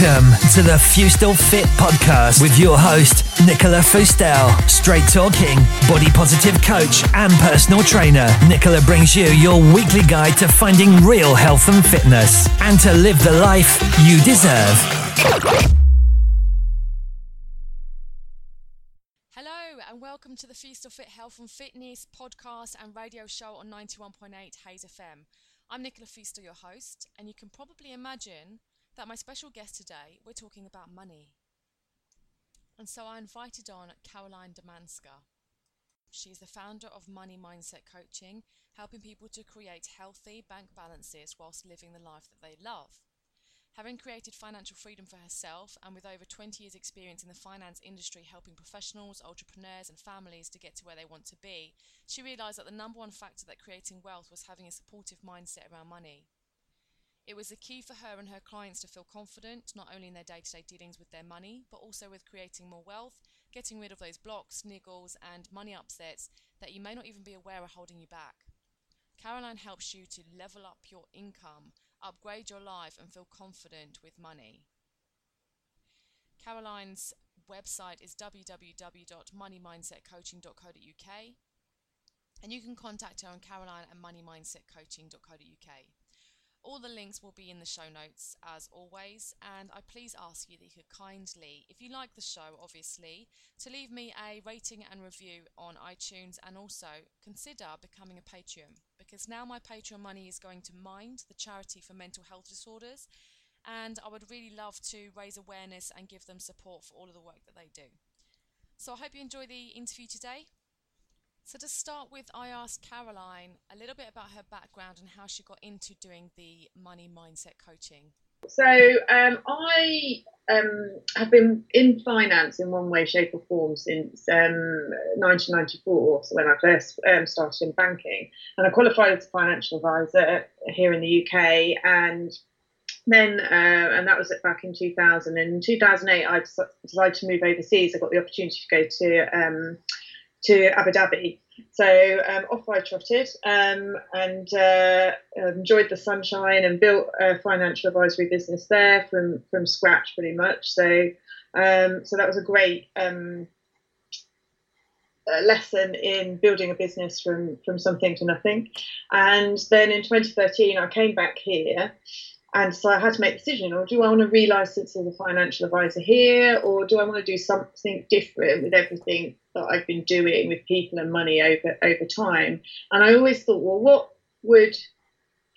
Welcome to the Fustel Fit podcast with your host, Nicola Fustel. Straight talking, body positive coach, and personal trainer. Nicola brings you your weekly guide to finding real health and fitness and to live the life you deserve. Hello, and welcome to the Fustel Fit Health and Fitness podcast and radio show on 91.8 Hayes FM. I'm Nicola Fustel, your host, and you can probably imagine that my special guest today, we're talking about money. And so I invited on Caroline Damanska. She's the founder of Money Mindset Coaching, helping people to create healthy bank balances whilst living the life that they love. Having created financial freedom for herself and with over 20 years' experience in the finance industry helping professionals, entrepreneurs, and families to get to where they want to be, she realised that the number one factor that creating wealth was having a supportive mindset around money. It was a key for her and her clients to feel confident, not only in their day to day dealings with their money, but also with creating more wealth, getting rid of those blocks, niggles, and money upsets that you may not even be aware are holding you back. Caroline helps you to level up your income, upgrade your life, and feel confident with money. Caroline's website is www.moneymindsetcoaching.co.uk and you can contact her on caroline at moneymindsetcoaching.co.uk. All the links will be in the show notes as always, and I please ask you that you could kindly, if you like the show, obviously, to leave me a rating and review on iTunes and also consider becoming a Patreon because now my Patreon money is going to Mind, the charity for mental health disorders, and I would really love to raise awareness and give them support for all of the work that they do. So I hope you enjoy the interview today. So, to start with, I asked Caroline a little bit about her background and how she got into doing the money mindset coaching. So, um, I um, have been in finance in one way, shape, or form since um, 1994, so when I first um, started in banking. And I qualified as a financial advisor here in the UK. And then, uh, and that was back in 2000. And in 2008, I decided to move overseas. I got the opportunity to go to um, to Abu Dhabi. So um, off I trotted um, and uh, enjoyed the sunshine and built a financial advisory business there from from scratch pretty much. So um, so that was a great um, lesson in building a business from from something to nothing. And then in 2013, I came back here and so I had to make a decision, or do I want to relicense as a financial advisor here, or do I want to do something different with everything that I've been doing with people and money over over time? And I always thought, well, what would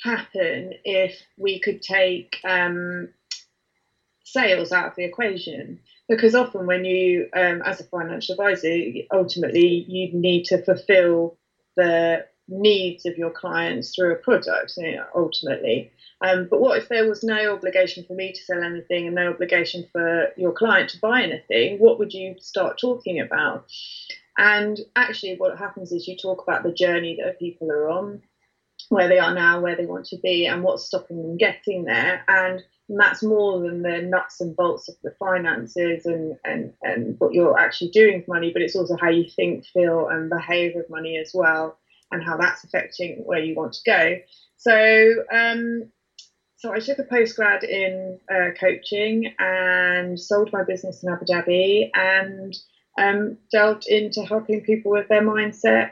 happen if we could take um, sales out of the equation? Because often, when you, um, as a financial advisor, ultimately you need to fulfil the needs of your clients through a product, you know, ultimately. Um, but what if there was no obligation for me to sell anything and no obligation for your client to buy anything? What would you start talking about? And actually, what happens is you talk about the journey that people are on, where they are now, where they want to be, and what's stopping them getting there. And that's more than the nuts and bolts of the finances and, and, and what you're actually doing with money, but it's also how you think, feel, and behave with money as well, and how that's affecting where you want to go. So, um, so I took a postgrad in uh, coaching and sold my business in Abu Dhabi and um, delved into helping people with their mindset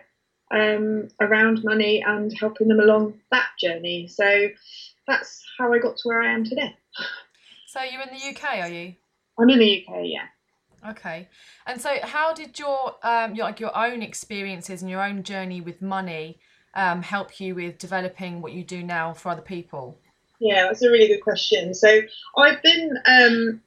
um, around money and helping them along that journey. So that's how I got to where I am today. So you're in the UK, are you? I'm in the UK, yeah. Okay. And so, how did your um, your like your own experiences and your own journey with money um, help you with developing what you do now for other people? Yeah, that's a really good question. So I've been um,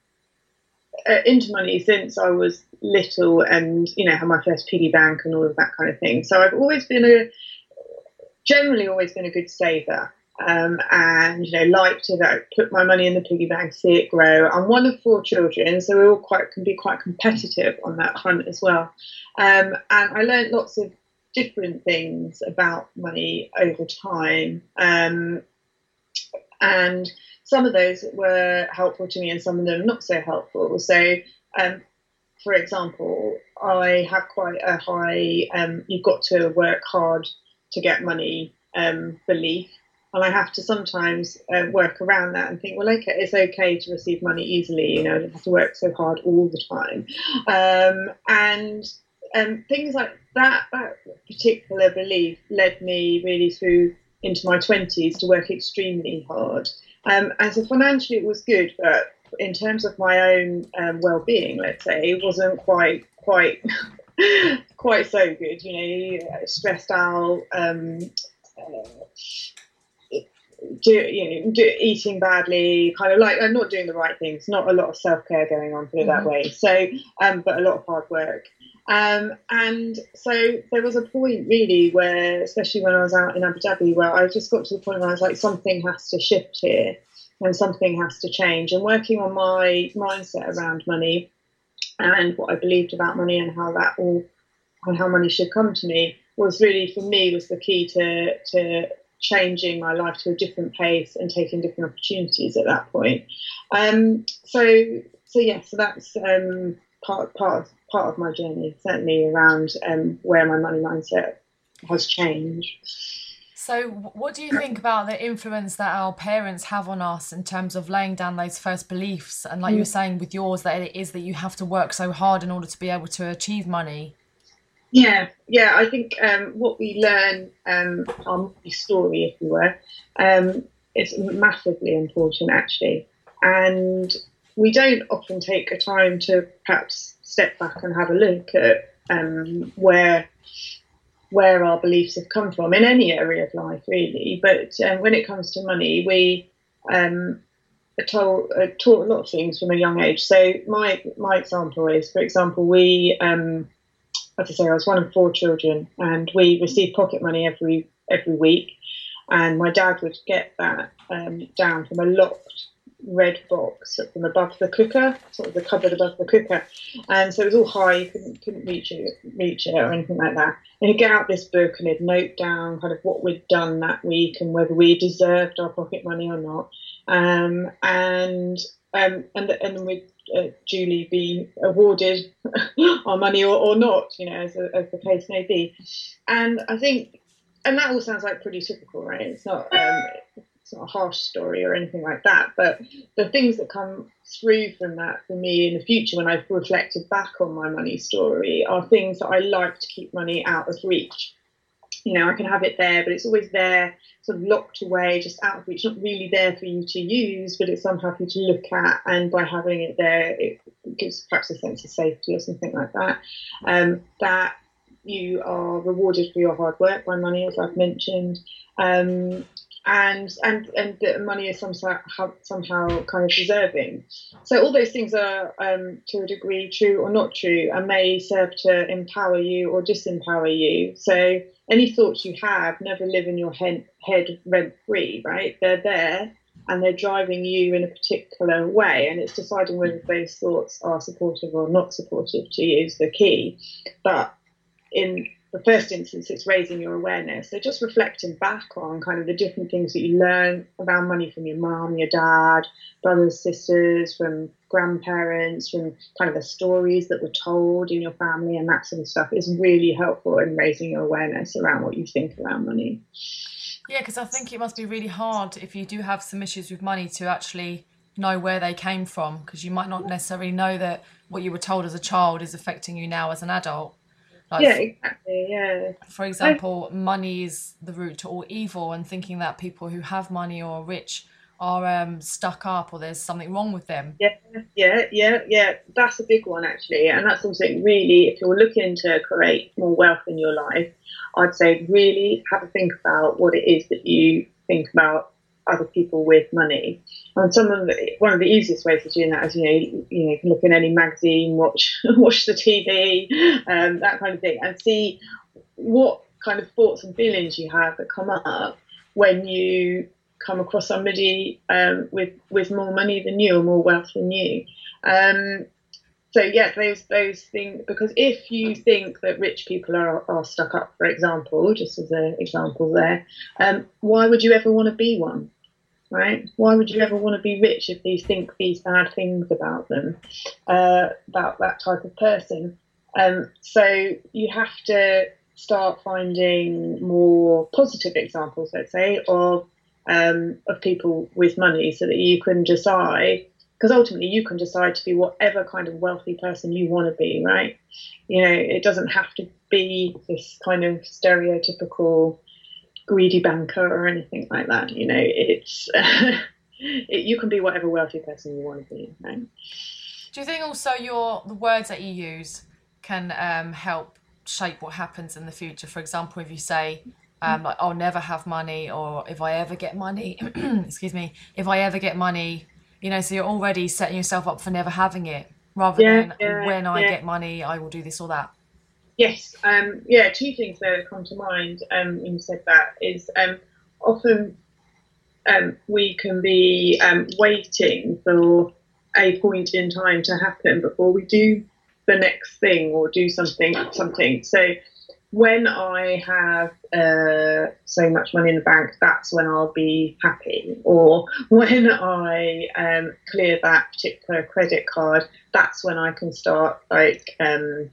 uh, into money since I was little, and you know, had my first piggy bank and all of that kind of thing. So I've always been a, generally always been a good saver. Um, and you know, like to put my money in the piggy bank, see it grow. I'm one of four children, so we all quite can be quite competitive on that front as well. Um, and I learned lots of different things about money over time. Um, and some of those were helpful to me and some of them not so helpful. So, um, for example, I have quite a high, um, you've got to work hard to get money um, belief. And I have to sometimes uh, work around that and think, well, okay, it's okay to receive money easily. You know, I don't have to work so hard all the time, um, and um, things like that. That particular belief led me really through into my twenties to work extremely hard. Um, and so financially, it was good, but in terms of my own um, well-being, let's say, it wasn't quite quite quite so good. You know, stressed out. Um, uh, do, you know, do, eating badly, kind of like I'm not doing the right things. Not a lot of self care going on, put it mm-hmm. that way. So, um, but a lot of hard work. Um, and so there was a point really where, especially when I was out in Abu Dhabi, where I just got to the point where I was like, something has to shift here, and something has to change. And working on my mindset around money and what I believed about money and how that all and how money should come to me was really for me was the key to to changing my life to a different pace and taking different opportunities at that point. Um, so so yeah, so that's um, part part of, part of my journey, certainly around um, where my money mindset has changed. So, what do you think about the influence that our parents have on us in terms of laying down those first beliefs? And, like mm. you were saying with yours, that it is that you have to work so hard in order to be able to achieve money. Yeah, yeah. I think um, what we learn, um, our story, if you were, um, is massively important actually, and we don't often take a time to perhaps step back and have a look at um, where where our beliefs have come from in any area of life, really. But um, when it comes to money, we um, are told, are taught a lot of things from a young age. So my my example is, for example, we um, as I say, I was one of four children, and we received pocket money every every week. And my dad would get that um, down from a locked red box from above the cooker, sort of the cupboard above the cooker, and so it was all high. You couldn't couldn't reach it, reach it or anything like that. And he'd get out this book and he'd note down kind of what we'd done that week and whether we deserved our pocket money or not. Um, and um, and and we'd uh, duly be awarded our money or, or not, you know, as, a, as, the case may be. And I think, and that all sounds like pretty typical, right? It's not, um, it's not a harsh story or anything like that. But the things that come through from that for me in the future, when I've reflected back on my money story, are things that I like to keep money out of reach you know, I can have it there, but it's always there, sort of locked away, just out of reach, not really there for you to use, but it's somehow for you to look at. And by having it there, it gives perhaps a sense of safety or something like that. Um, that you are rewarded for your hard work by money, as I've mentioned. Um, and and and that money is somehow somehow kind of deserving. So all those things are um, to a degree true or not true, and may serve to empower you or disempower you. So any thoughts you have never live in your head, head rent free, right? They're there and they're driving you in a particular way, and it's deciding whether those thoughts are supportive or not supportive to you is the key. But in the first instance, it's raising your awareness. So just reflecting back on kind of the different things that you learn around money from your mom, your dad, brothers, sisters, from grandparents, from kind of the stories that were told in your family and that sort of stuff is really helpful in raising your awareness around what you think around money. Yeah, because I think it must be really hard if you do have some issues with money to actually know where they came from because you might not necessarily know that what you were told as a child is affecting you now as an adult. Like, yeah, exactly. Yeah. For example, I, money is the root to all evil, and thinking that people who have money or are rich are um, stuck up or there's something wrong with them. Yeah, yeah, yeah, yeah. That's a big one actually, and that's something really. If you're looking to create more wealth in your life, I'd say really have a think about what it is that you think about other people with money. And some of the, one of the easiest ways of doing that is you know you, you know you can look in any magazine, watch watch the TV, um, that kind of thing, and see what kind of thoughts and feelings you have that come up when you come across somebody um, with with more money than you or more wealth than you. Um, so yeah, those those things because if you think that rich people are, are stuck up, for example, just as an example there, um, why would you ever want to be one? Right? Why would you ever want to be rich if you think these bad things about them, uh, about that type of person? Um, so you have to start finding more positive examples, let's say, of um, of people with money so that you can decide because ultimately you can decide to be whatever kind of wealthy person you want to be right you know it doesn't have to be this kind of stereotypical greedy banker or anything like that you know it's it, you can be whatever wealthy person you want to be right do you think also your the words that you use can um, help shape what happens in the future for example if you say um, like I'll never have money, or if I ever get money, excuse me, if I ever get money, you know, so you're already setting yourself up for never having it, rather yeah, than yeah, when I yeah. get money, I will do this or that. Yes, um, yeah, two things that come to mind um, when you said that is um, often um, we can be um, waiting for a point in time to happen before we do the next thing or do something something. So when I have uh, so much money in the bank, that's when I'll be happy. Or when I um, clear that particular credit card, that's when I can start like um,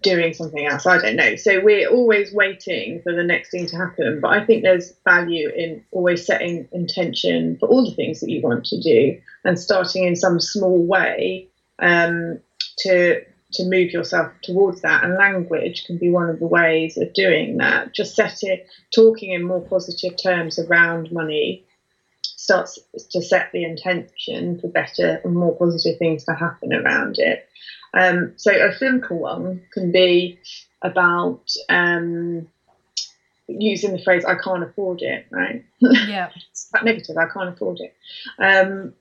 doing something else. I don't know. So we're always waiting for the next thing to happen. But I think there's value in always setting intention for all the things that you want to do and starting in some small way um, to to move yourself towards that. And language can be one of the ways of doing that. Just set it, talking in more positive terms around money starts to set the intention for better and more positive things to happen around it. Um, so a simple one can be about um, using the phrase "I can't afford it." Right? Yeah. it's quite negative. I can't afford it. Um,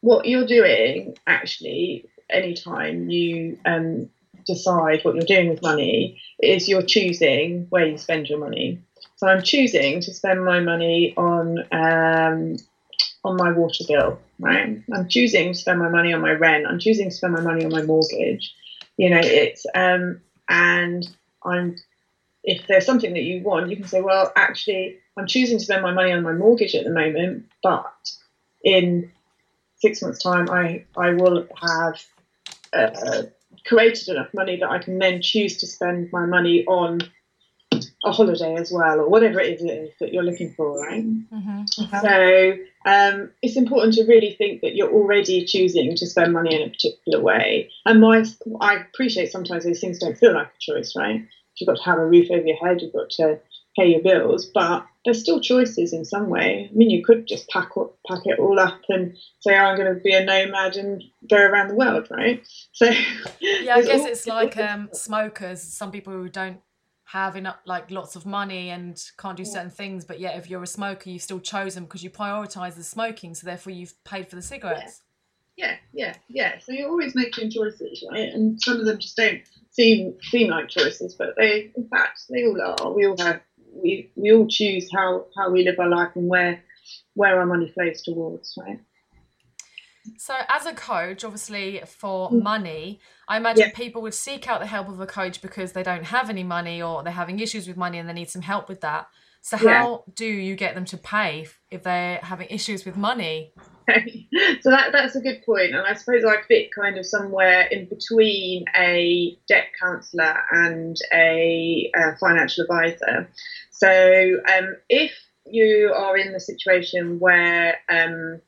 what you're doing actually anytime you um, decide what you're doing with money is you're choosing where you spend your money. So I'm choosing to spend my money on um, on my water bill, right? I'm choosing to spend my money on my rent. I'm choosing to spend my money on my mortgage. You know, it's um, and I'm if there's something that you want, you can say, well, actually, I'm choosing to spend my money on my mortgage at the moment, but in six months' time, I I will have uh, created enough money that I can then choose to spend my money on a holiday as well, or whatever it is that you're looking for, right? Mm-hmm. So um, it's important to really think that you're already choosing to spend money in a particular way. And my, I appreciate sometimes those things don't feel like a choice, right? You've got to have a roof over your head, you've got to pay your bills, but there's still choices in some way. I mean, you could just pack up, pack it all up and say, oh, "I'm going to be a nomad and go around the world," right? So yeah, I guess it's like um, smokers. Some people who don't have enough, like lots of money and can't do certain things, but yet if you're a smoker, you've still chosen because you prioritise the smoking, so therefore you've paid for the cigarettes. Yeah. yeah, yeah, yeah. So you're always making choices, right? And some of them just don't seem seem like choices, but they, in fact, they all are. We all have we we all choose how how we live our life and where where our money flows towards, right? So, as a coach, obviously for mm. money, I imagine yeah. people would seek out the help of a coach because they don't have any money or they're having issues with money and they need some help with that. So, how yeah. do you get them to pay if they're having issues with money? so that that's a good point, and I suppose I fit kind of somewhere in between a debt counsellor and a, a financial advisor. So um, if you are in the situation where um,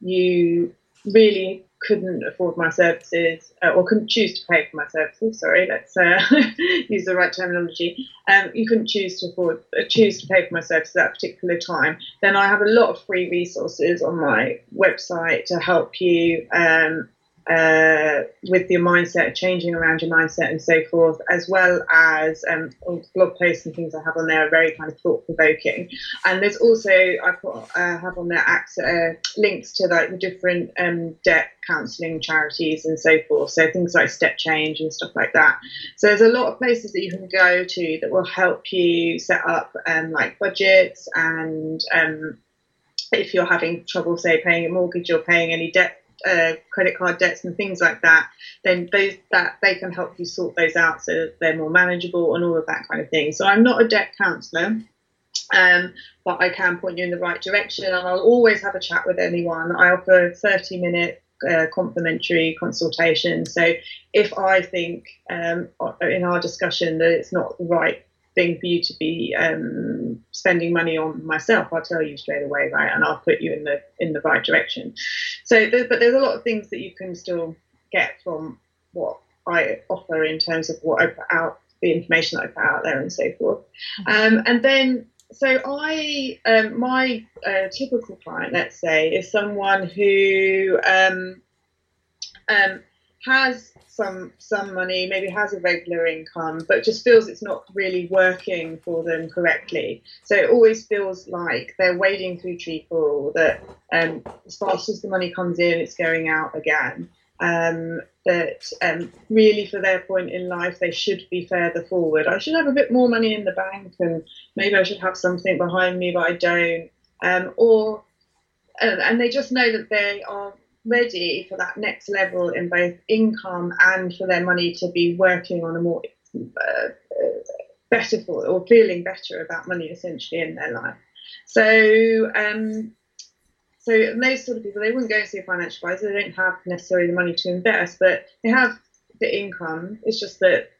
you really couldn't afford my services uh, or couldn't choose to pay for my services. Sorry, let's uh, use the right terminology. Um, you couldn't choose to afford uh, choose to pay for my services at a particular time. Then I have a lot of free resources on my website to help you um, uh, with your mindset, changing around your mindset and so forth, as well as um, blog posts and things I have on there are very kind of thought provoking. And there's also I uh, have on there access, uh, links to like the different um, debt counselling charities and so forth. So things like Step Change and stuff like that. So there's a lot of places that you can go to that will help you set up um, like budgets and um, if you're having trouble, say, paying a mortgage or paying any debt uh, credit card debts and things like that, then those that they can help you sort those out so they're more manageable and all of that kind of thing. So I'm not a debt counsellor. Um, but I can point you in the right direction, and I'll always have a chat with anyone. I offer 30 minute uh, complimentary consultation. So if I think um, in our discussion that it's not the right thing for you to be um, spending money on myself, I'll tell you straight away, right, and I'll put you in the in the right direction. So, there, but there's a lot of things that you can still get from what I offer in terms of what I put out, the information that I put out there, and so forth. Mm-hmm. Um, and then, so I, um, my uh, typical client, let's say, is someone who um, um has some some money, maybe has a regular income, but just feels it's not really working for them correctly. So it always feels like they're wading through treacle. That um, as fast as the money comes in, it's going out again. Um, that um, really, for their point in life, they should be further forward. I should have a bit more money in the bank, and maybe I should have something behind me, but I don't. Um, or and they just know that they are ready for that next level in both income and for their money to be working on a more uh, better for or feeling better about money essentially in their life. So, um, so those sort of people, they wouldn't go and see a financial advisor. They don't have necessarily the money to invest, but they have the income. It's just that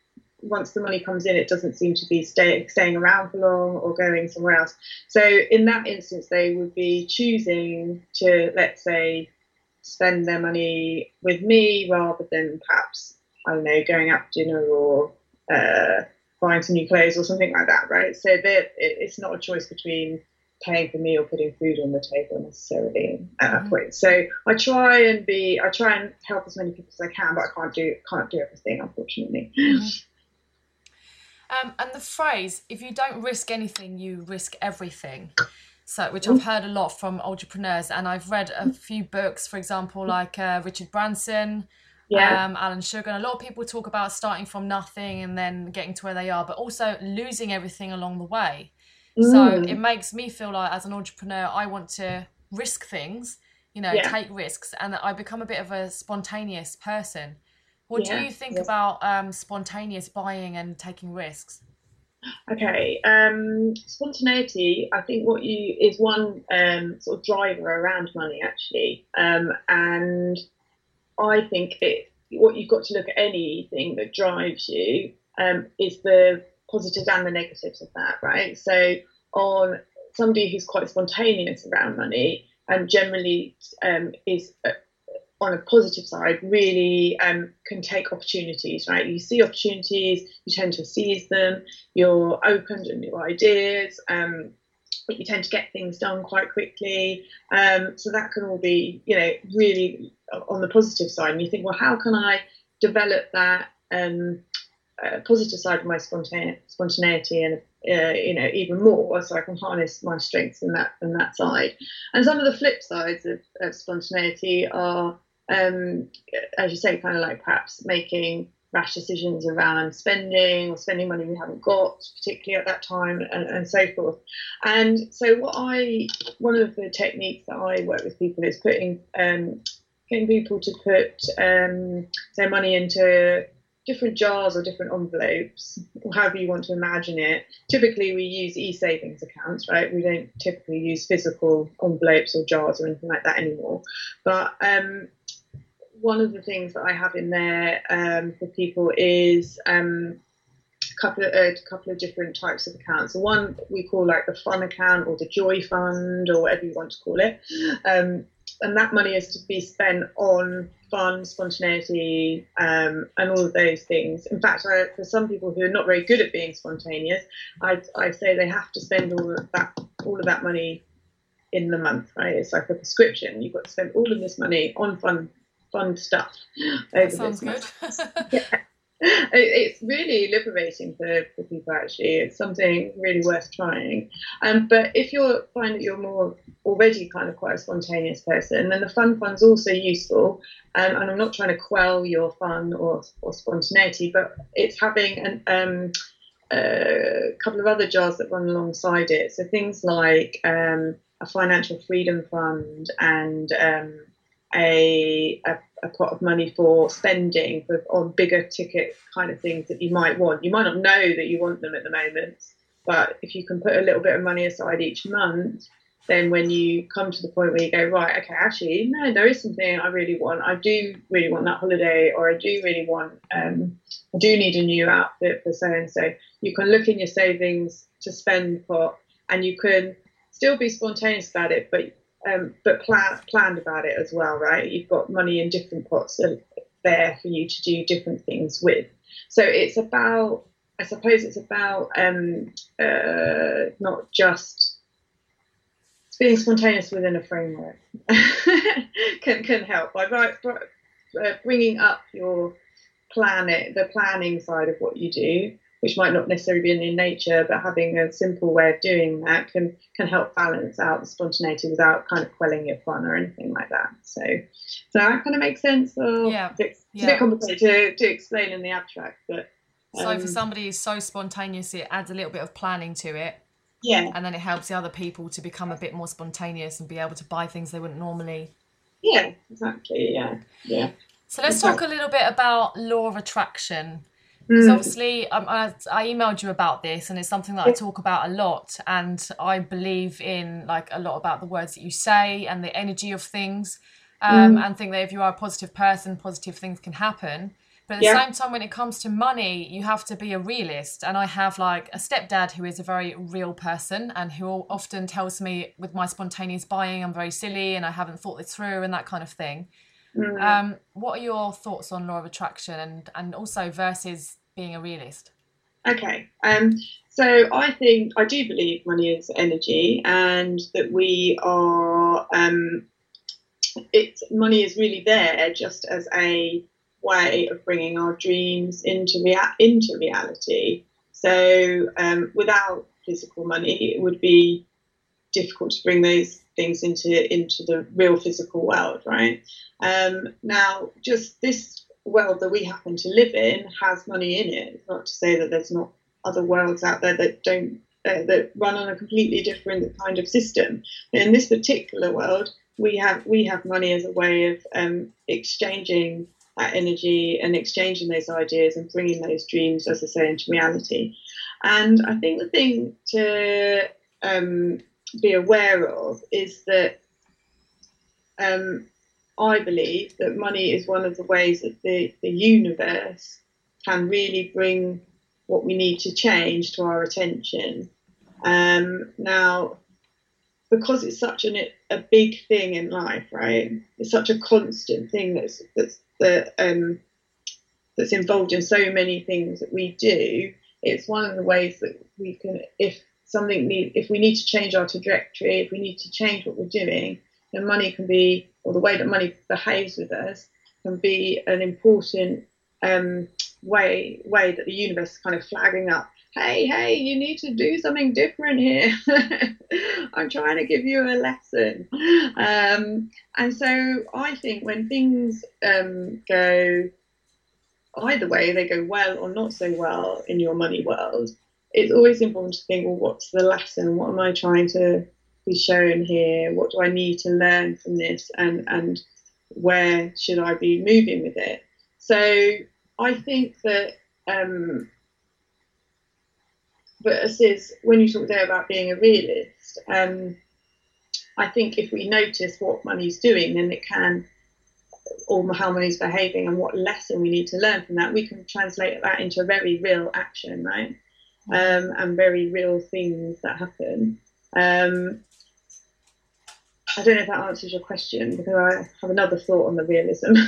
once the money comes in, it doesn't seem to be stay, staying around for long or going somewhere else. So in that instance, they would be choosing to, let's say, spend their money with me rather than perhaps I don't know going out for dinner or uh, buying some new clothes or something like that, right? So it, it's not a choice between paying for me or putting food on the table necessarily at that mm-hmm. point. So I try and be, I try and help as many people as I can, but I can't do can't do everything, unfortunately. Mm-hmm. Um, and the phrase, if you don't risk anything, you risk everything so which I've heard a lot from entrepreneurs, and I've read a few books, for example, like uh, Richard Branson, yeah. um, Alan Sugar. And a lot of people talk about starting from nothing and then getting to where they are, but also losing everything along the way. Mm. So it makes me feel like, as an entrepreneur, I want to risk things, you know, yeah. take risks, and I become a bit of a spontaneous person. What yeah. do you think about um, spontaneous buying and taking risks? Okay, um, spontaneity. I think what you is one um, sort of driver around money actually, um, and I think it. What you've got to look at anything that drives you um, is the positives and the negatives of that, right? So on somebody who's quite spontaneous around money and generally um, is uh, on a positive side, really um, can take opportunities, right? You see opportunities, you tend to seize them, you're open to new ideas, um, you tend to get things done quite quickly. Um, so that can all be, you know, really on the positive side. And you think, well, how can I develop that um, uh, positive side of my spontane- spontaneity and uh, you know even more so I can harness my strengths in that in that side and some of the flip sides of, of spontaneity are um, as you say, kind of like perhaps making rash decisions around spending or spending money we haven't got, particularly at that time, and, and, so forth. And so, what I one of the techniques that I work with people is putting um, getting people to put um, their money into different jars or different envelopes, however you want to imagine it. Typically, we use e-savings accounts, right? We don't typically use physical envelopes or jars or anything like that anymore. But um, one of the things that I have in there um, for people is um, a couple of a couple of different types of accounts. The one we call like the fun account or the joy fund or whatever you want to call it, um, and that money is to be spent on fun, spontaneity, um, and all of those things. In fact, I, for some people who are not very good at being spontaneous, I, I say they have to spend all of that all of that money in the month, right? It's like a prescription. You've got to spend all of this money on fun fun stuff. That sounds good. yeah. It's really liberating for, for people actually. It's something really worth trying. Um, but if you find that you're more already kind of quite a spontaneous person, then the fun fund's also useful. Um, and I'm not trying to quell your fun or, or spontaneity, but it's having an, um, a couple of other jars that run alongside it. So things like um, a financial freedom fund and um, a, a, a, pot of money for spending for, on bigger ticket kind of things that you might want. You might not know that you want them at the moment, but if you can put a little bit of money aside each month, then when you come to the point where you go right okay actually no there is something i really want i do really want that holiday or i do really want um, i do need a new outfit for so and so you can look in your savings to spend pot and you can still be spontaneous about it but um, but plan, planned about it as well right? You've got money in different pots there for you to do different things with. So it's about i suppose it's about um, uh, not just being spontaneous within a framework can can help by uh, bringing up your planet, the planning side of what you do, which might not necessarily be in your nature, but having a simple way of doing that can can help balance out the spontaneity without kind of quelling your fun or anything like that. So, so that kind of makes sense. Or yeah, it's, yeah. a bit complicated to, to explain in the abstract, but. Um, so for um, somebody who's so spontaneous, it adds a little bit of planning to it yeah. And then it helps the other people to become a bit more spontaneous and be able to buy things they wouldn't normally. Yeah, exactly. Yeah. Yeah. So let's talk a little bit about law of attraction. Because mm. obviously, um, I, I, emailed you about this, and it's something that I talk about a lot. And I believe in like a lot about the words that you say and the energy of things, um, mm. and think that if you are a positive person, positive things can happen. But at the yeah. same time, when it comes to money, you have to be a realist. And I have like a stepdad who is a very real person and who often tells me with my spontaneous buying, I'm very silly and I haven't thought this through and that kind of thing. Mm. Um, what are your thoughts on law of attraction and, and also versus being a realist? Okay. Um, so I think I do believe money is energy and that we are, um, it, money is really there just as a way of bringing our dreams into rea- into reality. So um, without physical money, it would be difficult to bring those things into into the real physical world, right? Um, now, just this world that we happen to live in has money in it. It's not to say that there's not other worlds out there that don't uh, that run on a completely different kind of system. But In this particular world, we have we have money as a way of um, exchanging that energy and exchanging those ideas and bringing those dreams, as I say, into reality. And I think the thing to um, be aware of is that um, I believe that money is one of the ways that the, the universe can really bring what we need to change to our attention. Um, now, because it's such an, a big thing in life, right? It's such a constant thing that's that's that um, that's involved in so many things that we do. It's one of the ways that we can, if something need, if we need to change our trajectory, if we need to change what we're doing, then money can be, or the way that money behaves with us, can be an important um, way way that the universe is kind of flagging up hey, hey, you need to do something different here. I'm trying to give you a lesson. Um, and so I think when things um, go either way, they go well or not so well in your money world, it's always important to think, well, what's the lesson? What am I trying to be shown here? What do I need to learn from this? And, and where should I be moving with it? So I think that um, but as is when you talk there about being a realist, um, I think if we notice what money's doing, then it can, or how money's behaving, and what lesson we need to learn from that, we can translate that into a very real action, right? Um, and very real things that happen. Um, I don't know if that answers your question because I have another thought on the realism.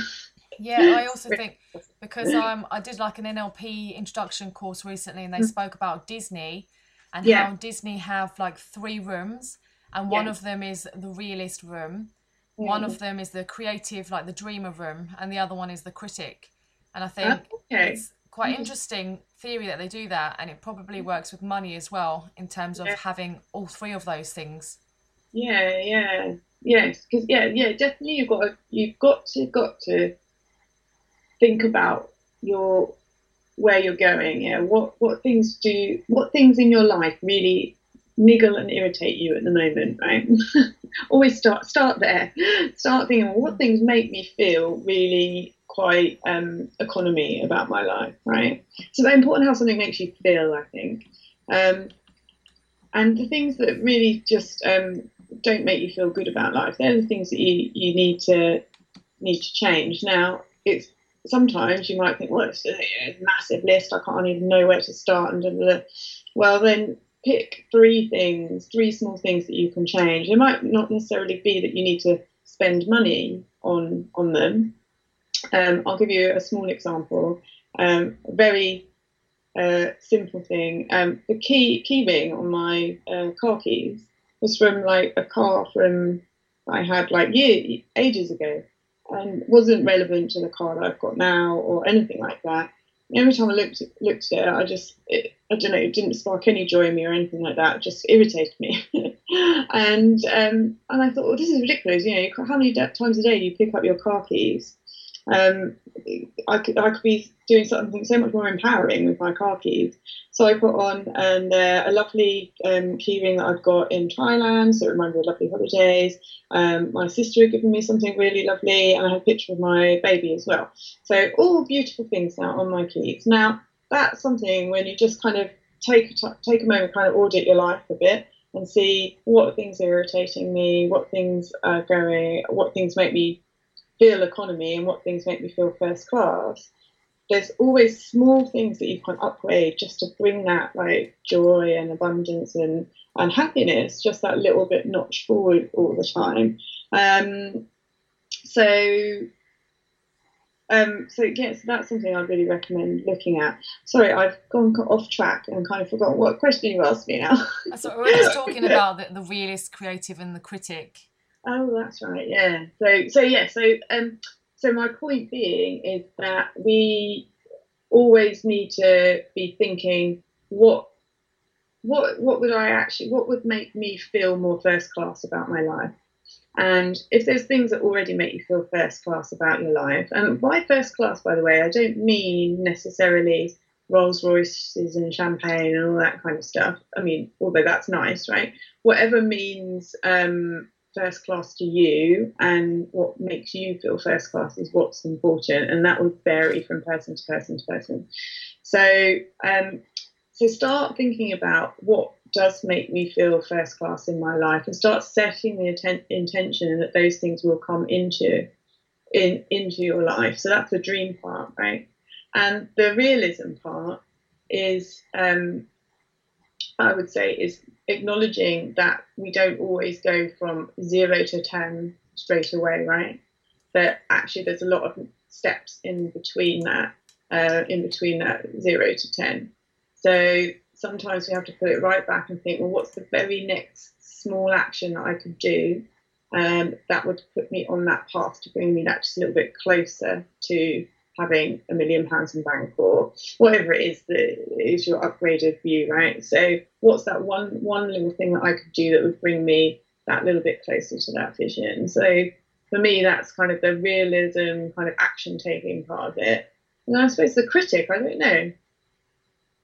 Yeah, I also think because um, I did like an NLP introduction course recently, and they mm. spoke about Disney and yeah. how Disney have like three rooms, and one yeah. of them is the realist room, mm. one of them is the creative, like the dreamer room, and the other one is the critic. And I think okay. it's quite mm. interesting theory that they do that, and it probably works with money as well in terms of yeah. having all three of those things. Yeah, yeah, yes, because yeah, yeah, definitely you've got to, you've got to got to think about your where you're going. Yeah, what what things do what things in your life really niggle and irritate you at the moment, right? Always start start there. Start thinking well, what things make me feel really quite um, economy about my life, right? So very important how something makes you feel. I think. Um, and the things that really just um, don't make you feel good about life. They're the things that you, you need to need to change. Now, it's sometimes you might think, well, it's a massive list. I can't even know where to start. And blah, blah, blah. well, then pick three things, three small things that you can change. It might not necessarily be that you need to spend money on on them. Um, I'll give you a small example. Um, very uh, simple thing. Um, the key key ring on my uh, car keys was from like a car from I had like year ages ago, and wasn't relevant to the car that I've got now or anything like that. every time I looked looked at it, I just it, I don't know, it didn't spark any joy in me or anything like that. It just irritated me, and um, and I thought, well, this is ridiculous. You know, how many times a day do you pick up your car keys? Um, I could I could be doing something so much more empowering with my car keys. So I put on and uh, a lovely um, keyring that I've got in Thailand, so it reminds me of lovely holidays. Um, my sister had given me something really lovely, and I have a picture of my baby as well. So all beautiful things now on my keys. Now that's something when you just kind of take take a moment, kind of audit your life a bit and see what things are irritating me, what things are going, what things make me feel economy and what things make me feel first class, there's always small things that you can upgrade just to bring that like joy and abundance and, and happiness just that little bit notch forward all the time. Um, so um, so yes, that's something I'd really recommend looking at. Sorry, I've gone off track and kind of forgot what question you asked me now. so we're just talking about the, the realist, creative, and the critic. Oh, that's right. Yeah. So, so yeah. So, um, so my point being is that we always need to be thinking what, what, what would I actually, what would make me feel more first class about my life? And if there's things that already make you feel first class about your life, and by first class, by the way, I don't mean necessarily Rolls Royces and champagne and all that kind of stuff. I mean, although that's nice, right? Whatever means um, first class to you and what makes you feel first class is what's important and that will vary from person to person to person. So um, so start thinking about what does make me feel first class in my life and start setting the atten- intention that those things will come into in into your life. So that's the dream part right? And the realism part is um, I would say is acknowledging that we don't always go from zero to 10 straight away, right? That actually there's a lot of steps in between that, uh, in between that zero to 10. So sometimes we have to put it right back and think, well, what's the very next small action that I could do um, that would put me on that path to bring me that just a little bit closer to having a million pounds in bank or whatever it is that is your upgraded view, right? So what's that one one little thing that I could do that would bring me that little bit closer to that vision? So for me, that's kind of the realism, kind of action taking part of it. And I suppose the critic, I don't know.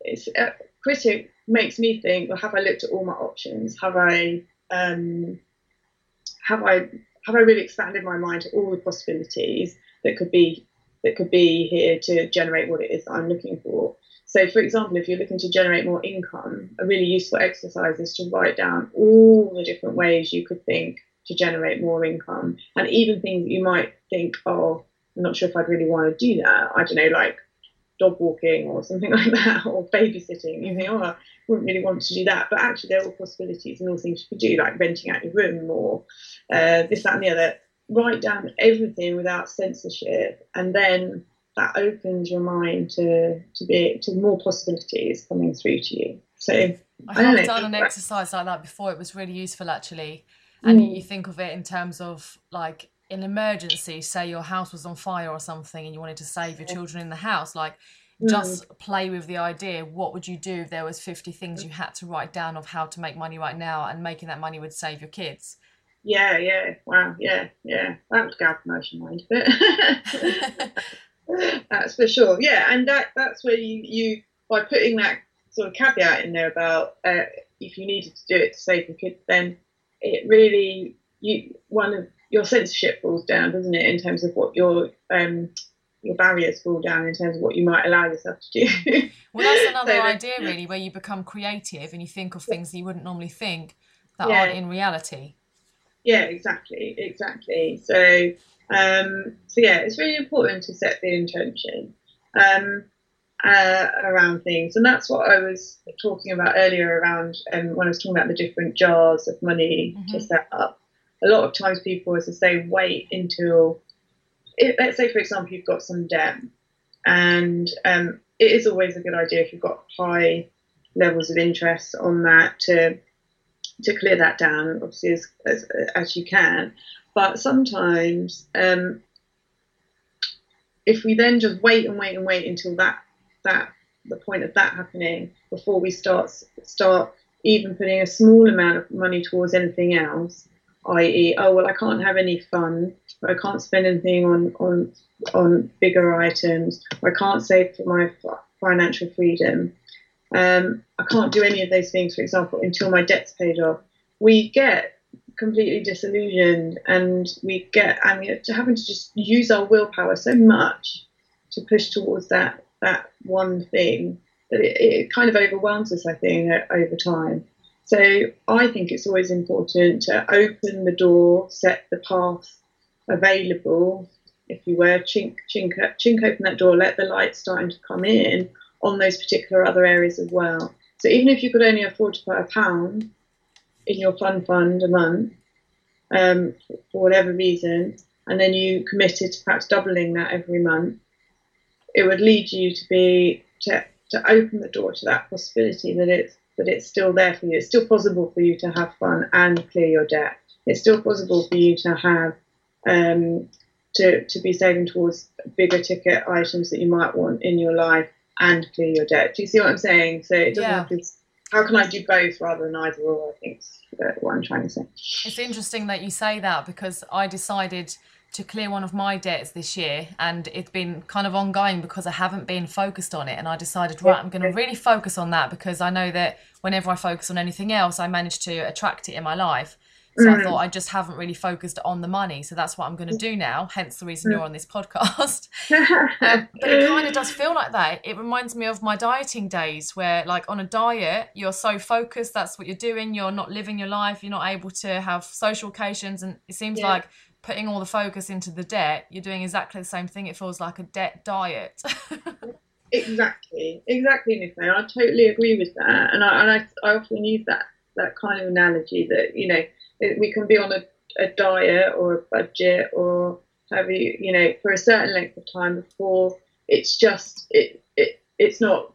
It's a uh, critic makes me think, well, have I looked at all my options? Have I um, have I have I really expanded my mind to all the possibilities that could be that could be here to generate what it is that I'm looking for. So, for example, if you're looking to generate more income, a really useful exercise is to write down all the different ways you could think to generate more income, and even things you might think, oh, I'm not sure if I'd really want to do that. I don't know, like dog walking or something like that, or babysitting. You think, oh, I wouldn't really want to do that, but actually, there are all possibilities and all things you could do, like renting out your room or uh, this, that, and the other write down everything without censorship, and then that opens your mind to to be to more possibilities coming through to you. So I, I have done an exercise like that before. It was really useful actually, and mm. you think of it in terms of like an emergency. Say your house was on fire or something, and you wanted to save your children in the house, like. Mm. Just play with the idea. What would you do if there was fifty things you had to write down of how to make money right now, and making that money would save your kids? Yeah, yeah, wow, yeah, yeah. That would your mind a bit. that's for sure. Yeah, and that that's where you you by putting that sort of caveat in there about uh, if you needed to do it to save the kids, then it really you one of your censorship falls down, doesn't it, in terms of what your um, your barriers fall down in terms of what you might allow yourself to do. well, that's another so, idea, really, where you become creative and you think of things that you wouldn't normally think that yeah. aren't in reality. Yeah, exactly, exactly. So, um, so yeah, it's really important to set the intention um, uh, around things, and that's what I was talking about earlier around um, when I was talking about the different jars of money mm-hmm. to set up. A lot of times, people, as I say, wait until, it, let's say, for example, you've got some debt, and um, it is always a good idea if you've got high levels of interest on that to to clear that down, obviously as as, as you can. But sometimes, um, if we then just wait and wait and wait until that that the point of that happening before we start start even putting a small amount of money towards anything else, i.e., oh well, I can't have any fun, I can't spend anything on on on bigger items, I can't save for my financial freedom. Um, I can't do any of those things, for example, until my debt's paid off. We get completely disillusioned and we get I mean having to just use our willpower so much to push towards that that one thing that it, it kind of overwhelms us I think over time. So I think it's always important to open the door, set the path available, if you were, chink chink chink open that door, let the light starting to come in on those particular other areas as well. So even if you could only afford to put a pound in your fund fund a month, um, for whatever reason, and then you committed to perhaps doubling that every month, it would lead you to be to, to open the door to that possibility that it's that it's still there for you. It's still possible for you to have fun and clear your debt. It's still possible for you to have um, to, to be saving towards bigger ticket items that you might want in your life and clear your debt. Do you see what I'm saying? So it doesn't yeah. have to. How can I do both rather than either or? I think is what I'm trying to say. It's interesting that you say that because I decided to clear one of my debts this year and it's been kind of ongoing because I haven't been focused on it and I decided right I'm going to really focus on that because I know that whenever I focus on anything else I manage to attract it in my life so mm. I thought I just haven't really focused on the money. So that's what I'm going to do now. Hence the reason you're on this podcast. um, but it kind of does feel like that. It reminds me of my dieting days where, like, on a diet, you're so focused. That's what you're doing. You're not living your life. You're not able to have social occasions. And it seems yeah. like putting all the focus into the debt, you're doing exactly the same thing. It feels like a debt diet. exactly. Exactly, Nicola. I totally agree with that. And I, and I, I often use that, that kind of analogy that, you know, we can be on a, a diet or a budget or have you you know for a certain length of time before it's just it, it it's not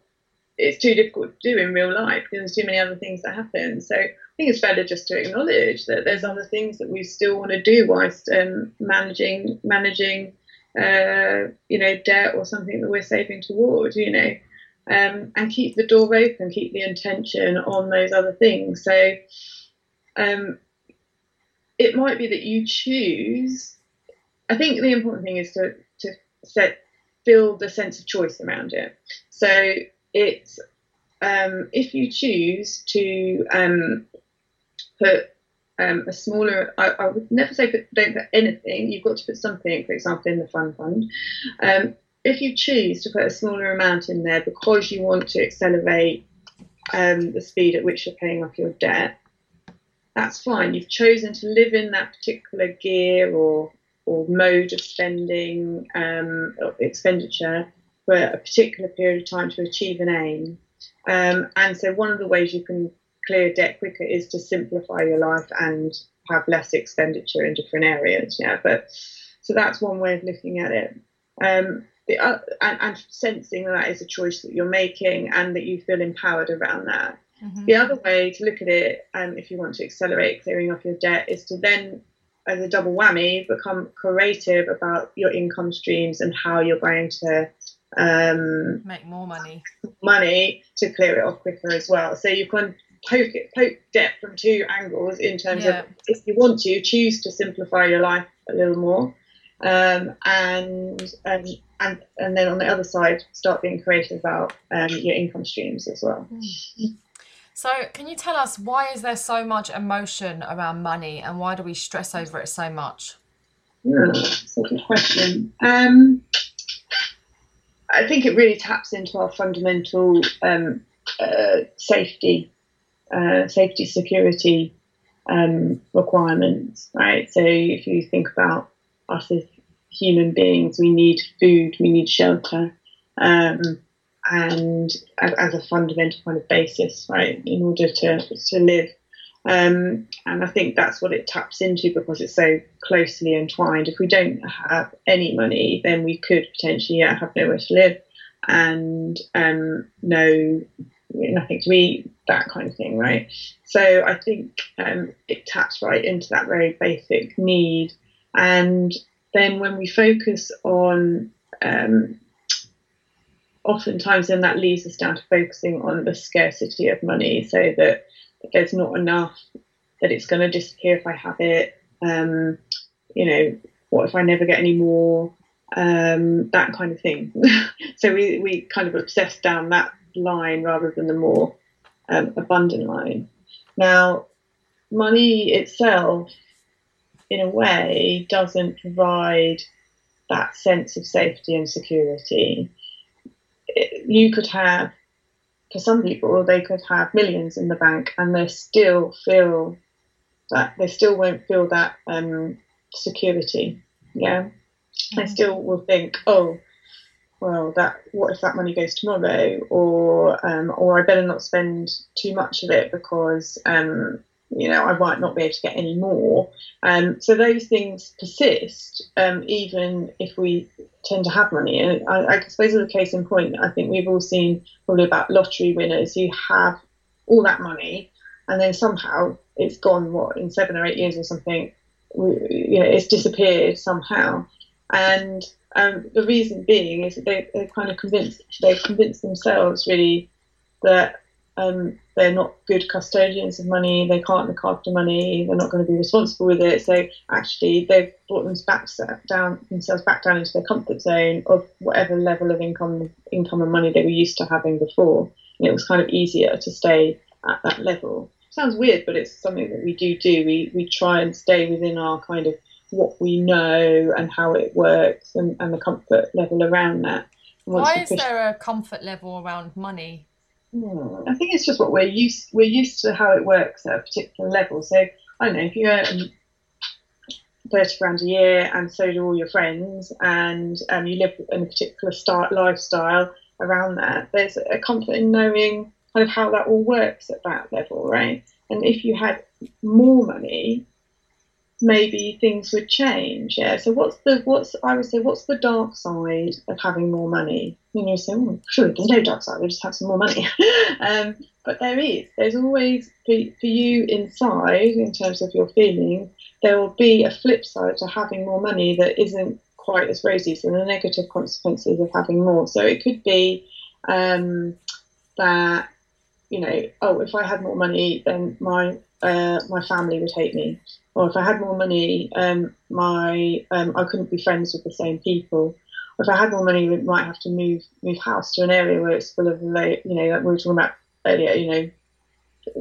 it's too difficult to do in real life because there's too many other things that happen. So i think it's better just to acknowledge that there's other things that we still want to do whilst um, managing managing uh, you know debt or something that we're saving towards you know. Um, and keep the door open keep the intention on those other things. So um, it might be that you choose. I think the important thing is to to set build a sense of choice around it. So it's um, if you choose to um, put um, a smaller, I, I, would never say put, don't put anything. You've got to put something, for example, in the fund fund. Um, if you choose to put a smaller amount in there because you want to accelerate um, the speed at which you're paying off your debt, that's fine. You've chosen to live in that particular gear or or mode of spending um, expenditure for a particular period of time to achieve an aim. Um, and so one of the ways you can clear debt quicker is to simplify your life and have less expenditure in different areas. Yeah, but so that's one way of looking at it. Um, the, uh, and, and sensing that is a choice that you're making and that you feel empowered around that. Mm-hmm. The other way to look at it, um, if you want to accelerate clearing off your debt, is to then, as a double whammy, become creative about your income streams and how you're going to um, make more money. Money to clear it off quicker as well. So you can poke it, poke debt from two angles in terms yeah. of if you want to choose to simplify your life a little more, um, and, and and and then on the other side, start being creative about um, your income streams as well. Mm-hmm. So, can you tell us why is there so much emotion around money, and why do we stress over it so much? Yeah, that's a good question. Um, I think it really taps into our fundamental um, uh, safety, uh, safety, security um, requirements, right? So if you think about us as human beings, we need food, we need shelter, um, and as, a fundamental kind of basis, right, in order to to live. Um, and I think that's what it taps into because it's so closely entwined. If we don't have any money, then we could potentially yeah, have nowhere to live and um, no nothing to eat, that kind of thing, right? So I think um, it taps right into that very basic need. And then when we focus on, um, oftentimes then that leads us down to focusing on the scarcity of money so that there's not enough, that it's going to disappear if I have it. Um, you know, what if I never get any more? Um, that kind of thing. so we, we kind of obsess down that line rather than the more um, abundant line. Now, money itself, in a way, doesn't provide that sense of safety and security. You could have, for some people, they could have millions in the bank and they still feel that they still won't feel that um, security. Yeah, mm-hmm. they still will think, oh, well, that what if that money goes tomorrow, or um, or I better not spend too much of it because um, you know I might not be able to get any more. Um, so those things persist um, even if we tend to have money. And I, I suppose as a case in point, I think we've all seen probably about lottery winners who have all that money and then somehow it's gone what in seven or eight years or something. You know, it's disappeared somehow, and um, the reason being is that they, they're kind of convinced, they've convinced themselves really that um, they're not good custodians of money, they can't look after money, they're not going to be responsible with it. So actually, they've brought them back down themselves back down into their comfort zone of whatever level of income, income and money they were used to having before. And it was kind of easier to stay at that level. Sounds weird, but it's something that we do do. We we try and stay within our kind of what we know and how it works and, and the comfort level around that. Why is push... there a comfort level around money? Hmm, I think it's just what we're used we're used to how it works at a particular level. So I don't know if you earn thirty grand a year and so do all your friends, and um, you live in a particular start lifestyle around that. There's a comfort in knowing kind of how that all works at that level, right? And if you had more money, maybe things would change. Yeah. So what's the what's I would say what's the dark side of having more money? You know, say, oh, sure, there's no dark side. We just have some more money. um, but there is. There's always for, for you inside, in terms of your feelings, there will be a flip side to having more money that isn't quite as rosy. So the negative consequences of having more. So it could be um, that you know, oh, if I had more money, then my uh, my family would hate me or if I had more money, um, my um, I couldn't be friends with the same people. Or if I had more money, we might have to move move house to an area where it's full of you know, like we were talking about earlier, you know,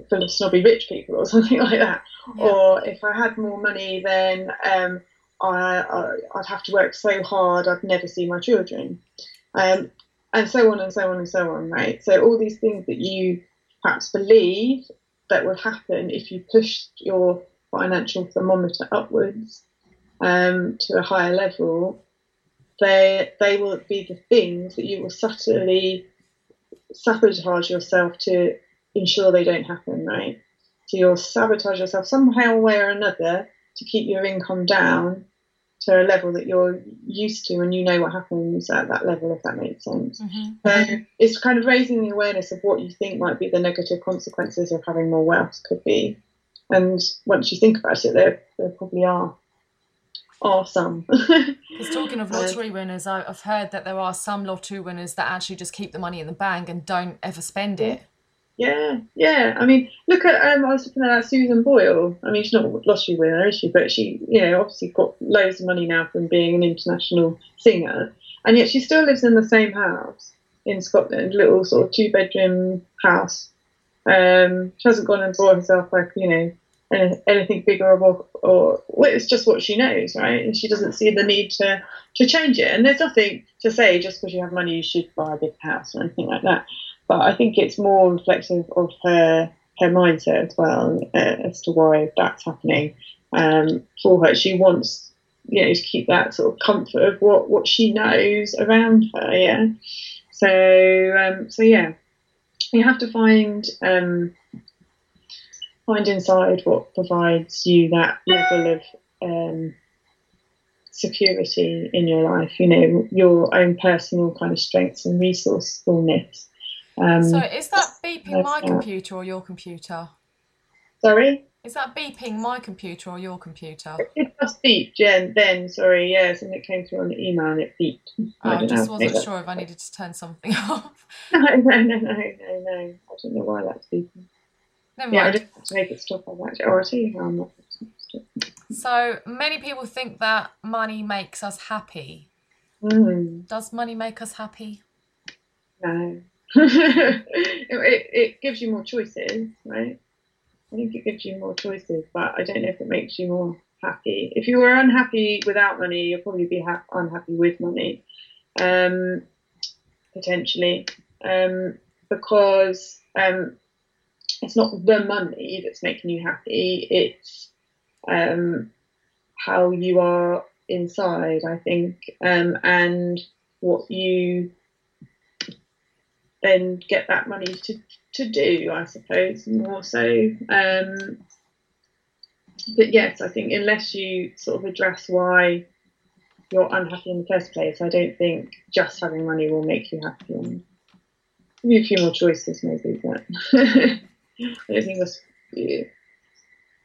full of snobby rich people or something like that. Yeah. Or if I had more money, then um, I, I would have to work so hard I'd never see my children, um, and so on and so on and so on. Right. So all these things that you perhaps believe that would happen if you pushed your financial thermometer upwards um, to a higher level, they they will be the things that you will subtly sabotage yourself to ensure they don't happen, right? So you'll sabotage yourself somehow, way or another, to keep your income down to a level that you're used to and you know what happens at that level, if that makes sense. Mm-hmm. So it's kind of raising the awareness of what you think might be the negative consequences of having more wealth could be. And once you think about it, there, there probably are are some. Because talking of lottery um, winners, I've heard that there are some lottery winners that actually just keep the money in the bank and don't ever spend it. Yeah, yeah. I mean, look at um, I was looking at Susan Boyle. I mean, she's not a lottery winner, is she? But she, you know, obviously got loads of money now from being an international singer, and yet she still lives in the same house in Scotland, little sort of two bedroom house. Um, she hasn't gone and bought herself like you know anything bigger or, or well, it's just what she knows, right? And she doesn't see the need to to change it. And there's nothing to say just because you have money you should buy a big house or anything like that. But I think it's more reflective of her her mindset as well uh, as to why that's happening um, for her. She wants you know to keep that sort of comfort of what what she knows around her. Yeah. So um, so yeah, you have to find um, find inside what provides you that level of um, security in your life. You know your own personal kind of strengths and resourcefulness. Um, so is that beeping my computer or your computer? Sorry. Is that beeping my computer or your computer? It just beeped, Jen. Then, sorry, yes, and it came through on the email and it beeped. Oh, I, I just wasn't sure if I needed to turn something off. no, no, no, no, no, no. I don't know why that's beeping. Never yeah, mind. I just have to make it stop. I'll actually, oh, I'll tell you how I'm not. So many people think that money makes us happy. Mm. Does money make us happy? No. it, it, gives you more choices, right? I think it gives you more choices, but I don't know if it makes you more happy. If you were unhappy without money, you'll probably be ha- unhappy with money, um, potentially, um, because um, it's not the money that's making you happy. It's um, how you are inside, I think, um, and what you then get that money to to do, I suppose, more so. Um, but yes, I think unless you sort of address why you're unhappy in the first place, I don't think just having money will make you happy. And maybe a few more choices, maybe, but I don't think that's. Yeah.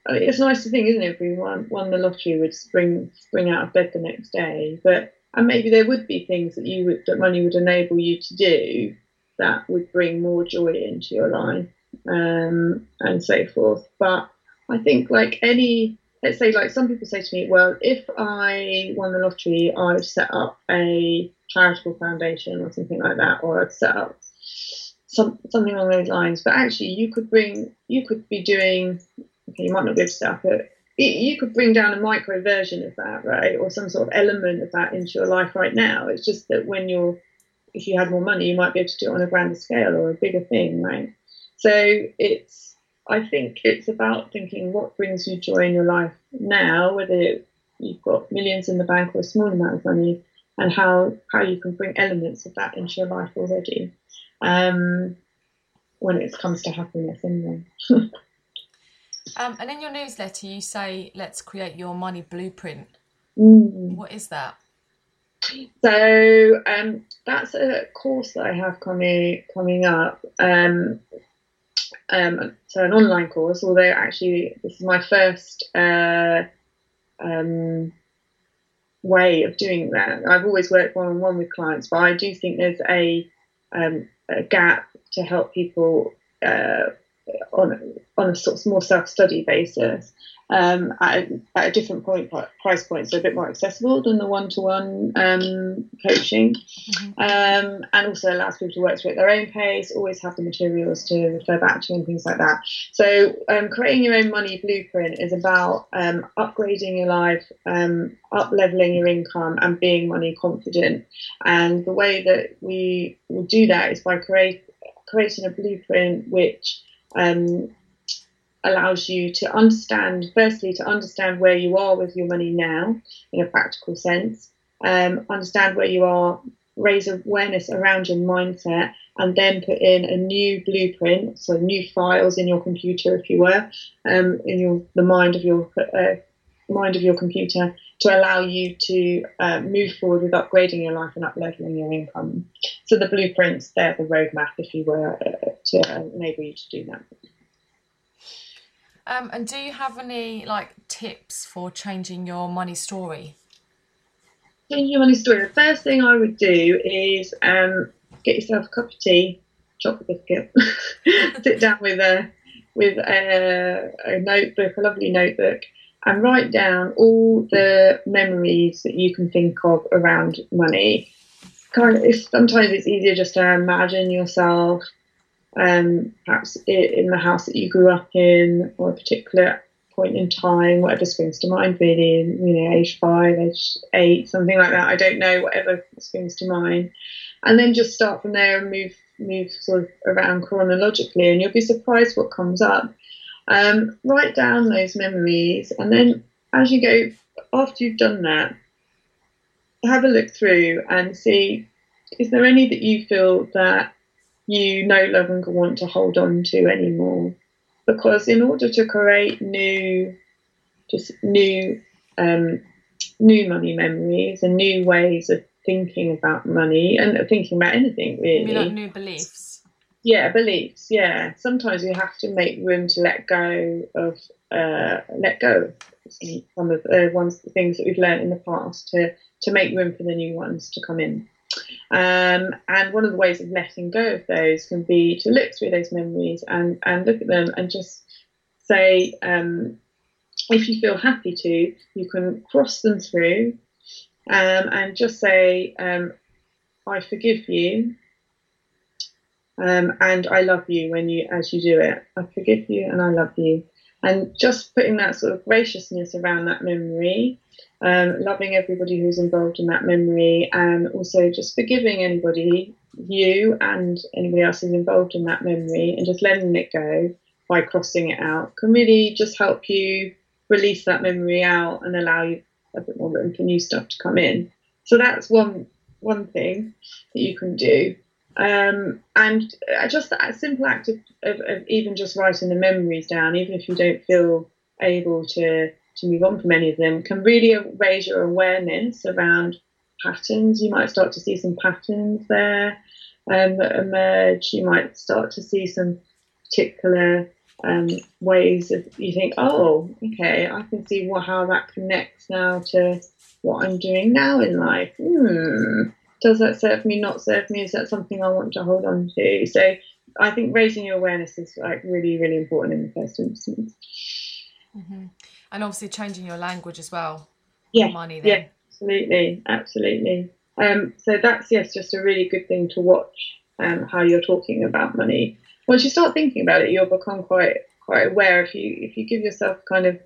I mean, it's nice to think, isn't it? If we won, won the lottery, would spring spring out of bed the next day. But and maybe there would be things that you would that money would enable you to do that would bring more joy into your life um, and so forth. But I think, like any, let's say, like some people say to me, well, if I won the lottery, I'd set up a charitable foundation or something like that, or I'd set up some, something along those lines. But actually, you could bring, you could be doing, okay, you might not be able to set up it. You could bring down a micro version of that, right, or some sort of element of that into your life right now. It's just that when you're if you had more money, you might be able to do it on a grander scale or a bigger thing, right? So it's, I think it's about thinking what brings you joy in your life now, whether you've got millions in the bank or a small amount of money, and how how you can bring elements of that into your life already. Um, when it comes to happiness, anyway. um, and in your newsletter, you say, "Let's create your money blueprint." Mm. What is that? So um, that's a course that I have coming coming up. Um, um, so an online course, although actually this is my first uh, um, way of doing that. I've always worked one on one with clients, but I do think there's a, um, a gap to help people uh, on on a sort of more self study basis um, at, a, at, a, different point price point, so a bit more accessible than the one to one coaching, mm-hmm. um, and also allows people to work through at their own pace. Always have the materials to refer back to and things like that. So um, creating your own money blueprint is about um, upgrading your life, um, up leveling your income, and being money confident. And the way that we will do that is by create, creating a blueprint which um, allows you to understand, firstly, to understand where you are with your money now in a practical sense, um, understand where you are, raise awareness around your mindset, and then put in a new blueprint, so new files in your computer, if you were, um, in your the mind of your uh, mind of your computer to allow you to uh, move forward with upgrading your life and upleveling your income. So the blueprints, they're the roadmap, if you were, uh, to enable you to do that. Um, and do you have any like tips for changing your money story? Changing your money story. The first thing I would do is um, get yourself a cup of tea, chocolate biscuit, sit down with a with a, a notebook, a lovely notebook, and write down all the memories that you can think of around money. Kind of, sometimes it's easier just to imagine yourself um, perhaps in the house that you grew up in or a particular point in time, whatever springs to mind, really, you know, age five, age eight, something like that. I don't know, whatever springs to mind. And then just start from there and move move sort of around chronologically, and you'll be surprised what comes up. Um, write down those memories, and then as you go, after you've done that, have a look through and see is there any that you feel that you no longer want to hold on to anymore? Because in order to create new, just new, um, new money memories and new ways of thinking about money and thinking about anything really, like new beliefs. Yeah, beliefs. Yeah, sometimes you have to make room to let go of, uh, let go some of the ones, the things that we've learned in the past to to make room for the new ones to come in. Um, and one of the ways of letting go of those can be to look through those memories and, and look at them and just say, um, if you feel happy to, you can cross them through um, and just say, um, I forgive you. Um, and I love you when you, as you do it. I forgive you and I love you. And just putting that sort of graciousness around that memory um, loving everybody who's involved in that memory, and also just forgiving anybody, you and anybody else who's involved in that memory, and just letting it go by crossing it out can really just help you release that memory out and allow you a bit more room for new stuff to come in. So that's one one thing that you can do. Um, and just that simple act of, of, of even just writing the memories down, even if you don't feel able to to move on from any of them can really raise your awareness around patterns. You might start to see some patterns there um, that emerge. You might start to see some particular um, ways of you think, oh, okay, I can see what, how that connects now to what I'm doing now in life. Hmm, does that serve me? Not serve me? Is that something I want to hold on to? So I think raising your awareness is like really, really important in the first instance. Mm-hmm and obviously changing your language as well. Yeah, money. Then. Yeah, absolutely, absolutely. Um, so that's yes, just a really good thing to watch. Um, how you're talking about money. Once you start thinking about it, you'll become quite quite aware. If you if you give yourself kind of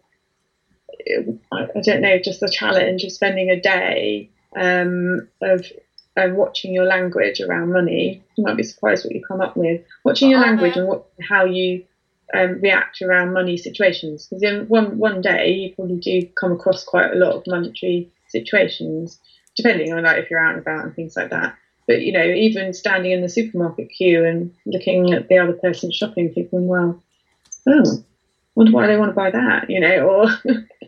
I, don't know, just the challenge of spending a day um, of um, watching your language around money, you might be surprised what you come up with. Watching your oh, language and what, how you um, react around money situations because in one one day you probably do come across quite a lot of monetary situations, depending on like if you're out and about and things like that. But you know, even standing in the supermarket queue and looking at the other person shopping, thinking, well, oh, wonder why they want to buy that, you know, or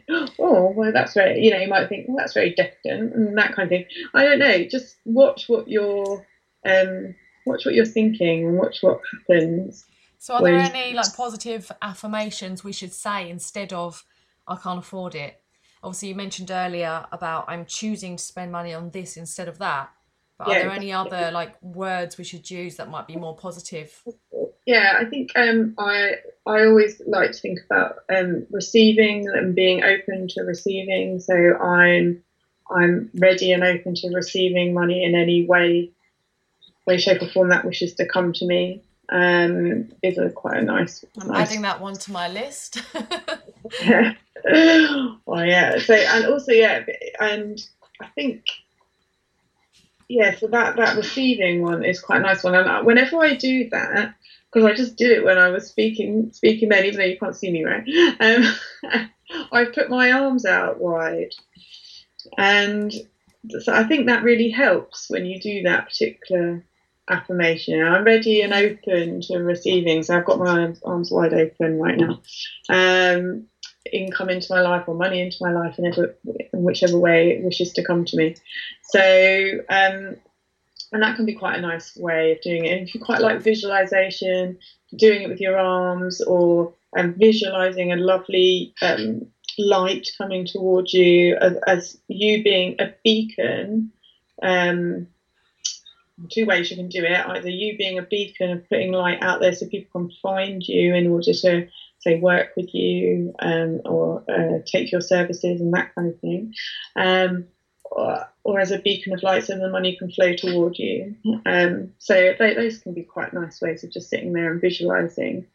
oh, well, that's very, you know, you might think, well, that's very decadent and that kind of thing. I don't know. Just watch what you're, um, watch what you're thinking and watch what happens so, are there any like positive affirmations we should say instead of "I can't afford it"? Obviously, you mentioned earlier about I'm choosing to spend money on this instead of that. But yeah, are there any other like words we should use that might be more positive? Yeah, I think um, I I always like to think about um, receiving and being open to receiving. So I'm I'm ready and open to receiving money in any way, way, shape, or form that wishes to come to me um, is a quite a nice. I'm nice... adding that one to my list. yeah. Well, yeah. So and also yeah, and I think yeah. So that that receiving one is quite a nice one. And whenever I do that, because I just did it when I was speaking speaking then, even though you can't see me, right? Um, I put my arms out wide, and so I think that really helps when you do that particular affirmation. I'm ready and open to receiving. So I've got my arms, wide open right now. Um, income into my life or money into my life in, ever, in whichever way it wishes to come to me. So, um, and that can be quite a nice way of doing it. And if you quite like visualization, doing it with your arms or um, visualizing a lovely um, light coming towards you as, as you being a beacon um, two ways you can do it either you being a beacon of putting light out there so people can find you in order to say work with you um, or uh, take your services and that kind of thing um, or, or, as a beacon of light so the money can flow toward you. Um, so they, those can be quite nice ways of just sitting there and visualizing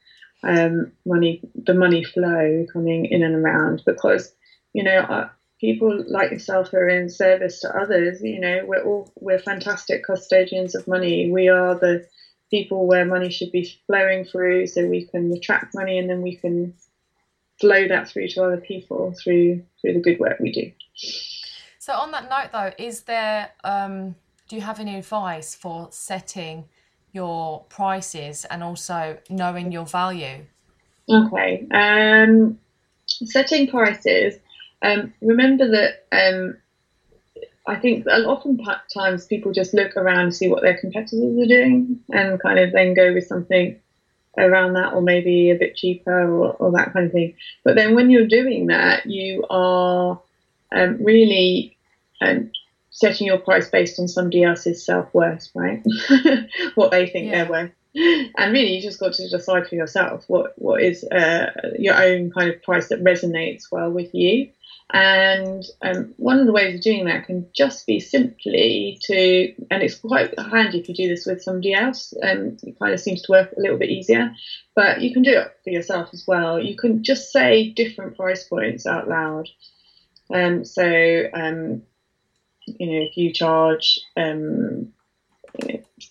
um, money the money flow coming in and around because you know people like yourself who are in service to others, you know, we're all we're fantastic custodians of money. We are the people where money should be flowing through so we can attract money and then we can flow that through to other people through through the good work we do. So on that note though, is there um, do you have any advice for setting your prices and also knowing your value? Okay. Um, setting prices. Um, remember that um, I think often times people just look around and see what their competitors are doing and kind of then go with something around that or maybe a bit cheaper or, or that kind of thing. But then when you're doing that, you are um, really um, setting your price based on somebody else's self worth, right? what they think yeah. they're worth. And really, you just got to decide for yourself what what is uh, your own kind of price that resonates well with you. And um, one of the ways of doing that can just be simply to, and it's quite handy if you do this with somebody else. Um, it kind of seems to work a little bit easier, but you can do it for yourself as well. You can just say different price points out loud. Um, so, um, you know, if you charge um,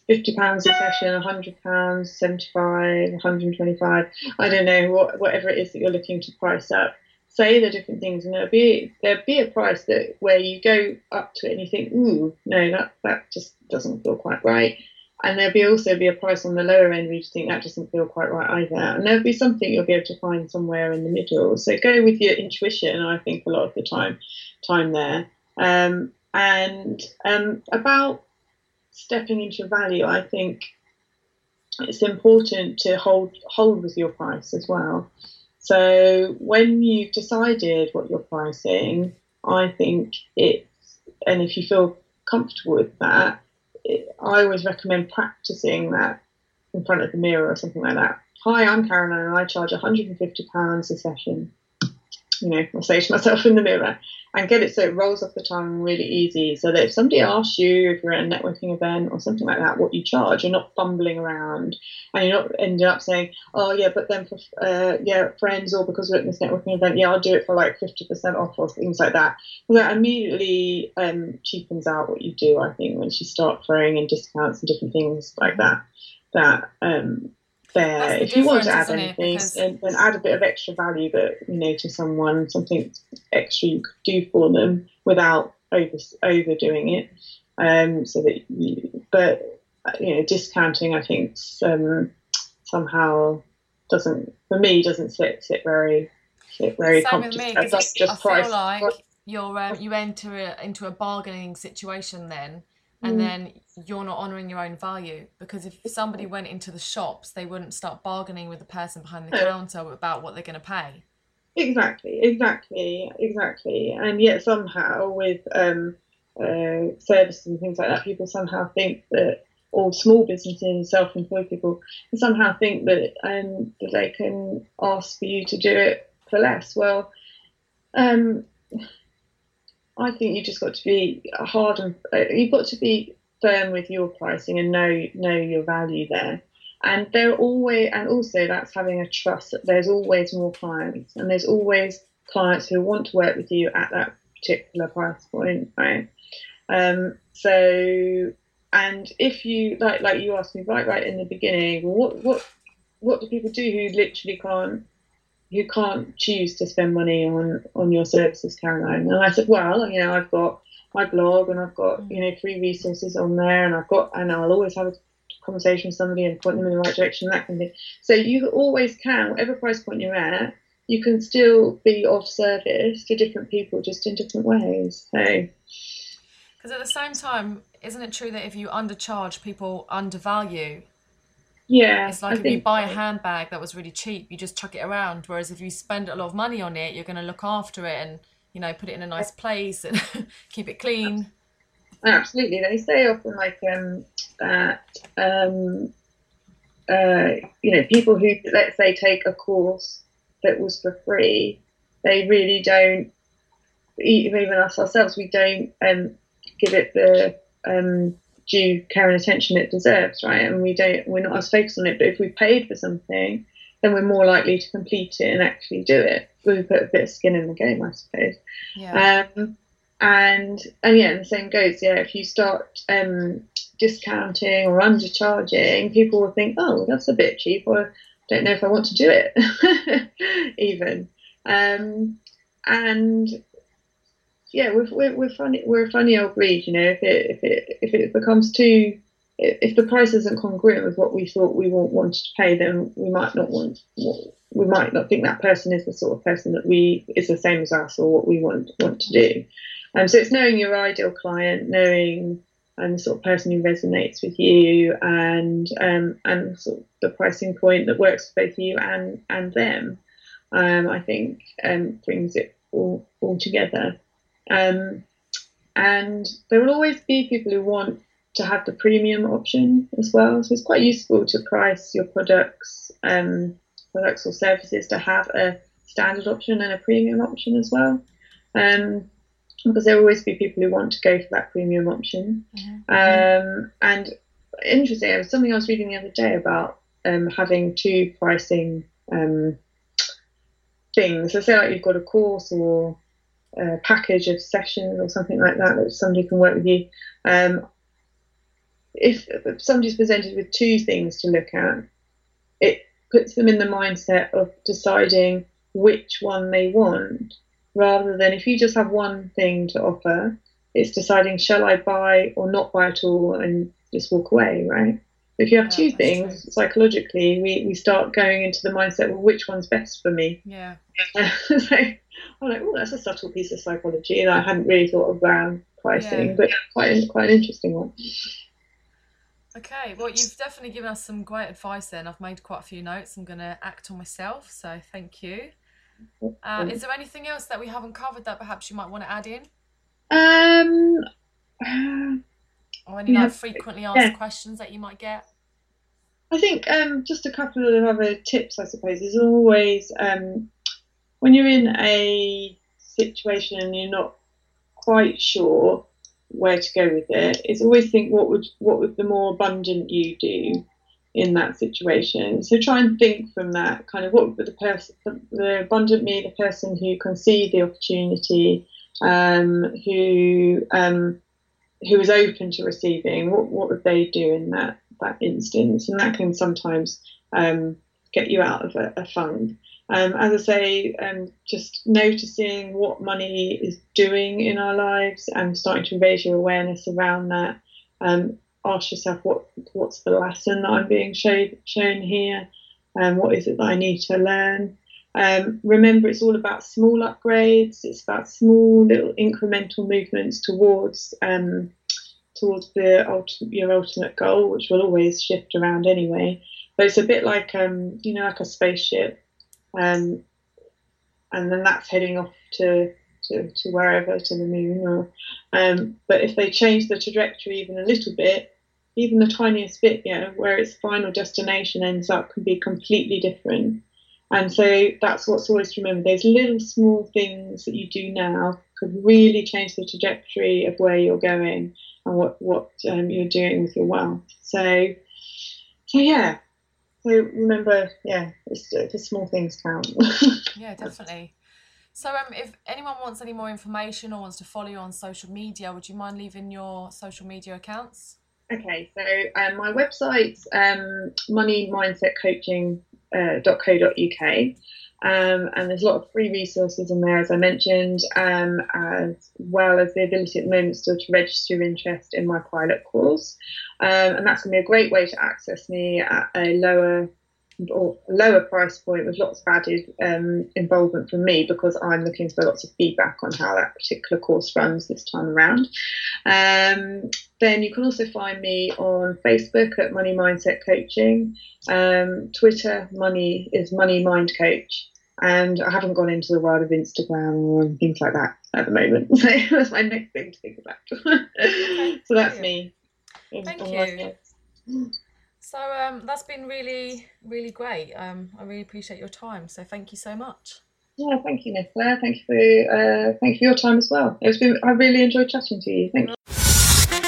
fifty pounds a session, hundred pounds, seventy-five, one hundred and twenty-five. I don't know what, whatever it is that you're looking to price up say the different things, and there'll be there'll be a price that where you go up to it and you think, ooh, no, that that just doesn't feel quite right. And there'll be also be a price on the lower end where you think that doesn't feel quite right either. And there'll be something you'll be able to find somewhere in the middle. So go with your intuition. I think a lot of the time, time there. Um, and um, about stepping into value, I think it's important to hold hold with your price as well. So when you've decided what you're pricing, I think it's, and if you feel comfortable with that, it, I always recommend practicing that in front of the mirror or something like that. Hi, I'm Caroline and I charge £150 a session you know, I'll say to myself in the mirror and get it so it rolls off the tongue really easy. So that if somebody asks you if you're at a networking event or something like that, what you charge, you're not fumbling around and you're not ending up saying, oh yeah, but then for uh, yeah friends or because we're at this networking event, yeah, I'll do it for like 50% off or things like that. Well, that immediately um, cheapens out what you do. I think once you start throwing in discounts and different things like that, that um, there. If you want to add anything, because... then, then, add a bit of extra value that you know to someone, something extra you could do for them without over overdoing it. Um, so that you, but you know, discounting, I think um, somehow doesn't for me doesn't sit sit very sit very Same with me, just, just I price, feel like you're um, you enter a, into a bargaining situation then and mm. then you're not honoring your own value because if somebody went into the shops they wouldn't start bargaining with the person behind the counter about what they're going to pay. Exactly exactly exactly. And yet somehow with um, uh, services and things like that people somehow think that all small businesses self-employed people somehow think that um, that they can ask for you to do it for less. Well um, I think you just got to be hard and uh, you've got to be firm with your pricing and know know your value there. And there are always and also that's having a trust that there's always more clients and there's always clients who want to work with you at that particular price point, right? Um, so and if you like like you asked me right right in the beginning, what what what do people do who literally can't you can't choose to spend money on on your services, Caroline. And I said, well, you know, I've got my blog and I've got mm. you know free resources on there, and I've got and I'll always have a conversation with somebody and point them in the right direction, that kind of thing. So you always can, whatever price point you're at, you can still be of service to different people, just in different ways. So. Because at the same time, isn't it true that if you undercharge, people undervalue yeah. It's like I if you buy a handbag that was really cheap, you just chuck it around. Whereas if you spend a lot of money on it, you're going to look after it and, you know, put it in a nice place and keep it clean. Absolutely. They say often like um, that, um, uh, you know, people who, let's say, take a course that was for free, they really don't, even us ourselves, we don't um, give it the um, due care and attention it deserves, right? And we don't, we're not as focused on it. But if we paid for something, then we're more likely to complete it and actually do it. We put a bit of skin in the game, I suppose. Yeah. Um, and and yeah, and the same goes. Yeah, if you start um, discounting or undercharging, people will think, oh, that's a bit cheap, or don't know if I want to do it, even. Um, and yeah, we're, we're, we're funny. We're a funny old breed, you know. If it if it if it becomes too, if the price isn't congruent with what we thought we wanted to pay, then we might not want. We might not think that person is the sort of person that we is the same as us or what we want want to do. Um, so it's knowing your ideal client, knowing and the sort of person who resonates with you, and um, and sort of the pricing point that works for both you and and them. Um, I think um, brings it all all together. Um, and there will always be people who want to have the premium option as well. So it's quite useful to price your products, um, products or services to have a standard option and a premium option as well. Um, because there will always be people who want to go for that premium option. Mm-hmm. Um, and interesting, it was something I was reading the other day about um, having two pricing um, things. So say like you've got a course or a package of sessions or something like that that somebody can work with you. Um, if, if somebody's presented with two things to look at, it puts them in the mindset of deciding which one they want rather than if you just have one thing to offer, it's deciding shall I buy or not buy at all and just walk away, right? If you have yeah, two things, true. psychologically, we, we start going into the mindset, well, which one's best for me? Yeah. so I'm like, oh, that's a subtle piece of psychology that I hadn't really thought of around pricing, yeah. but quite quite an interesting one. Okay, well, you've definitely given us some great advice. Then I've made quite a few notes. I'm going to act on myself. So thank you. Uh, is there anything else that we haven't covered that perhaps you might want to add in? Um. Or any yeah, like frequently asked yeah. questions that you might get? I think um, just a couple of other tips, I suppose, is always um, when you're in a situation and you're not quite sure where to go with it, it's always think what would what would the more abundant you do in that situation. So try and think from that kind of what would the person, the abundant me, the person who can see the opportunity, um, who um, who is open to receiving, what what would they do in that that instance? And that can sometimes um, get you out of a, a funk. Um, as I say, um, just noticing what money is doing in our lives and starting to raise your awareness around that. Um, ask yourself what what's the lesson that I'm being showed, shown here, and um, what is it that I need to learn. Um, remember, it's all about small upgrades. It's about small little incremental movements towards um, towards the your ultimate goal, which will always shift around anyway. But it's a bit like um, you know, like a spaceship um, and then that's heading off to, to, to wherever, to the moon. Or, um, but if they change the trajectory even a little bit, even the tiniest bit, know, where its final destination ends up can be completely different. And so that's what's always to remember. Those little small things that you do now could really change the trajectory of where you're going and what what um, you're doing with your wealth. So, so yeah, so remember, yeah, it's, the small things count. yeah, definitely. So, um, if anyone wants any more information or wants to follow you on social media, would you mind leaving your social media accounts? Okay, so um, my website's um, moneymindsetcoaching.co.uk. Um, and there's a lot of free resources in there, as I mentioned, um, as well as the ability at the moment still to register interest in my pilot course. Um, and that's going to be a great way to access me at a lower or lower price point with lots of added um, involvement from me because I'm looking for lots of feedback on how that particular course runs this time around. Um, then you can also find me on Facebook at Money Mindset Coaching, um, Twitter Money is Money Mind Coach, and I haven't gone into the world of Instagram or things like that at the moment. So that's my next thing to think about. so that's me. Thank you. So um, that's been really, really great. Um, I really appreciate your time. So thank you so much. Yeah, thank you, Nicola. Thank you for uh, thank you for your time as well. It's been I really enjoyed chatting to you. Thank you.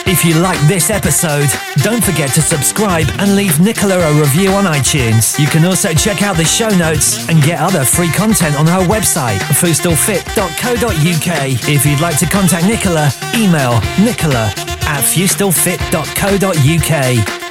If you like this episode, don't forget to subscribe and leave Nicola a review on iTunes. You can also check out the show notes and get other free content on her website, foostalfit.co.uk. If you'd like to contact Nicola, email nicola at fustelfit.co.uk.